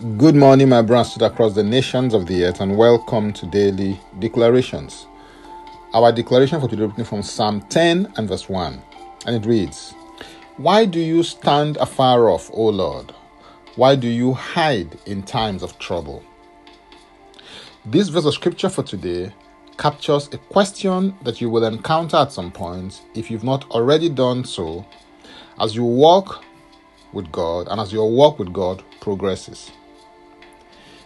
Good morning, my brothers across the nations of the earth, and welcome to Daily Declarations. Our declaration for today is from Psalm 10 and verse 1, and it reads Why do you stand afar off, O Lord? Why do you hide in times of trouble? This verse of scripture for today captures a question that you will encounter at some point if you've not already done so as you walk with God and as your walk with God progresses.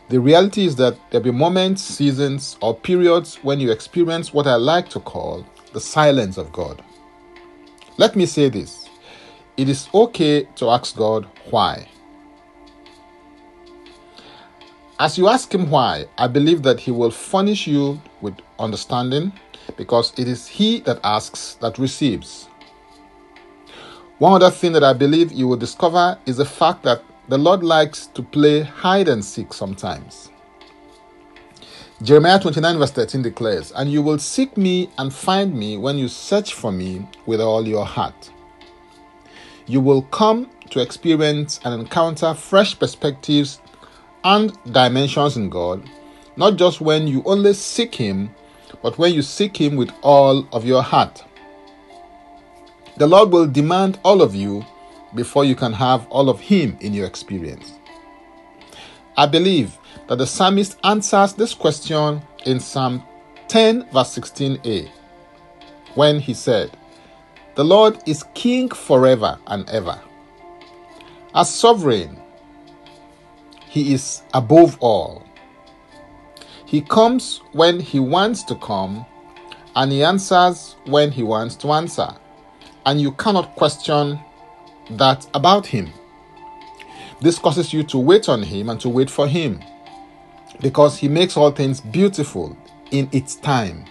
The reality is that there'll be moments, seasons, or periods when you experience what I like to call the silence of God. Let me say this it is okay to ask God why. As you ask Him why, I believe that He will furnish you with understanding because it is He that asks that receives. One other thing that I believe you will discover is the fact that the Lord likes to play hide and seek sometimes. Jeremiah 29, verse 13 declares, And you will seek me and find me when you search for me with all your heart. You will come to experience and encounter fresh perspectives and dimensions in God, not just when you only seek Him, but when you seek Him with all of your heart. The Lord will demand all of you before you can have all of Him in your experience. I believe that the psalmist answers this question in Psalm 10, verse 16a, when he said, The Lord is king forever and ever. As sovereign, He is above all. He comes when He wants to come, and He answers when He wants to answer and you cannot question that about Him. This causes you to wait on Him and to wait for Him because He makes all things beautiful in its time.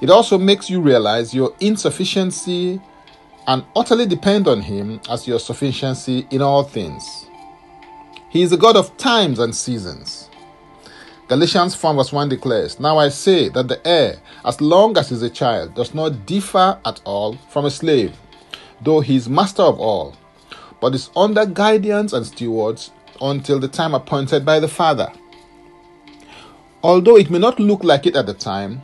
It also makes you realize your insufficiency and utterly depend on Him as your sufficiency in all things. He is a God of times and seasons. Galatians 4 verse 1 declares, Now I say that the heir, as long as he is a child, does not differ at all from a slave, though he is master of all, but is under guardians and stewards until the time appointed by the Father. Although it may not look like it at the time,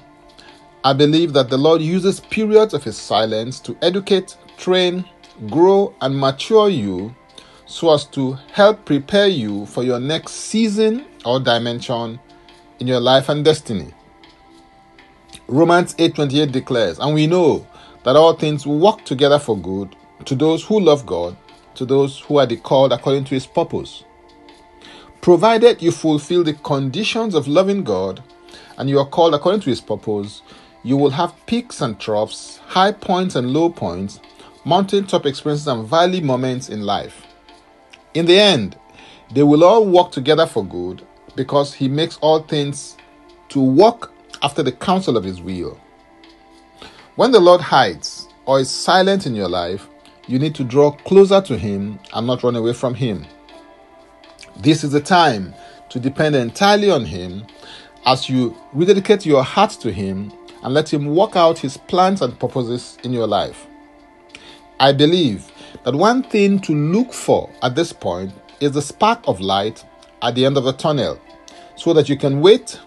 I believe that the Lord uses periods of his silence to educate, train, grow, and mature you so as to help prepare you for your next season or dimension in your life and destiny. Romans 8:28 declares, and we know that all things work together for good to those who love God, to those who are called according to his purpose. Provided you fulfill the conditions of loving God and you are called according to his purpose, you will have peaks and troughs, high points and low points, mountaintop experiences and valley moments in life. In the end, they will all work together for good because he makes all things to work after the counsel of his will. When the Lord hides or is silent in your life, you need to draw closer to him and not run away from him. This is the time to depend entirely on him as you rededicate your heart to him and let him work out his plans and purposes in your life. I believe that one thing to look for at this point is the spark of light at the end of the tunnel so that you can wait,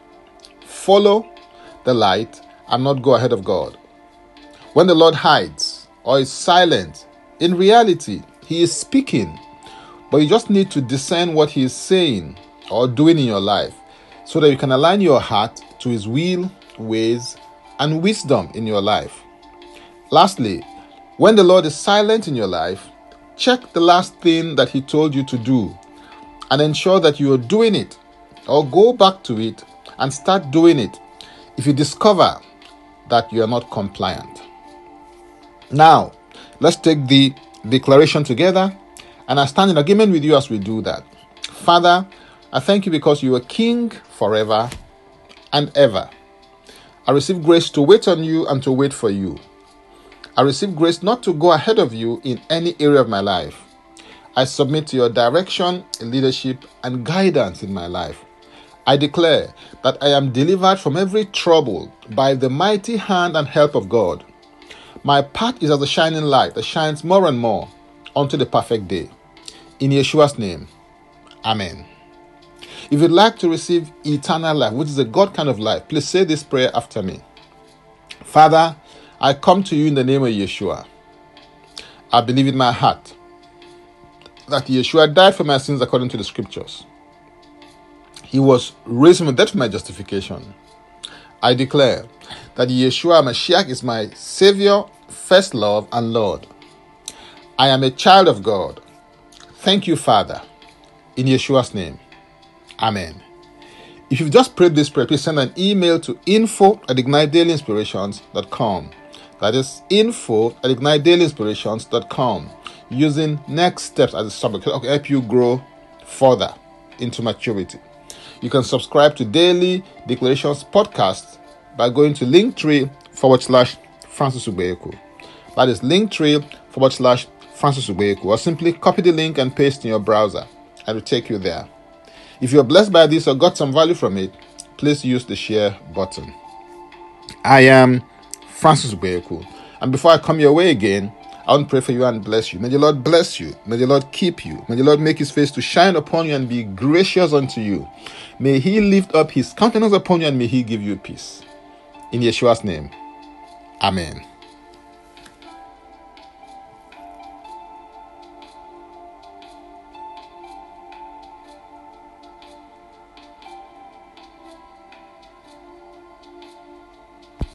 follow the light, and not go ahead of God. When the Lord hides or is silent, in reality, He is speaking, but you just need to discern what He is saying or doing in your life so that you can align your heart to His will, ways, and wisdom in your life. Lastly, when the Lord is silent in your life, check the last thing that He told you to do and ensure that you are doing it or go back to it and start doing it if you discover that you are not compliant. Now, let's take the declaration together and I stand in agreement with you as we do that. Father, I thank you because you are King forever and ever. I receive grace to wait on you and to wait for you. I receive grace not to go ahead of you in any area of my life. I submit to your direction, leadership, and guidance in my life. I declare that I am delivered from every trouble by the mighty hand and help of God. My path is as a shining light that shines more and more unto the perfect day. In Yeshua's name, Amen. If you'd like to receive eternal life, which is a God kind of life, please say this prayer after me. Father, I come to you in the name of Yeshua. I believe in my heart that Yeshua died for my sins according to the scriptures. He was raised from dead for my justification. I declare that Yeshua Mashiach is my Savior, first love, and Lord. I am a child of God. Thank you, Father. In Yeshua's name. Amen. If you've just prayed this prayer, please send an email to info at ignitedailyinspirations.com. That is info at ignitedailyinspirations.com using next steps as a subject to help you grow further into maturity. You can subscribe to Daily Declarations podcast by going to linktree forward slash Francis Ubeku. That is linktree forward slash Francis Ubeku, or simply copy the link and paste in your browser, it will take you there. If you're blessed by this or got some value from it, please use the share button. I am Francis Ubeku, and before I come your way again, I want to pray for you and bless you. May the Lord bless you. May the Lord keep you. May the Lord make his face to shine upon you and be gracious unto you. May he lift up his countenance upon you and may he give you peace. In Yeshua's name. Amen.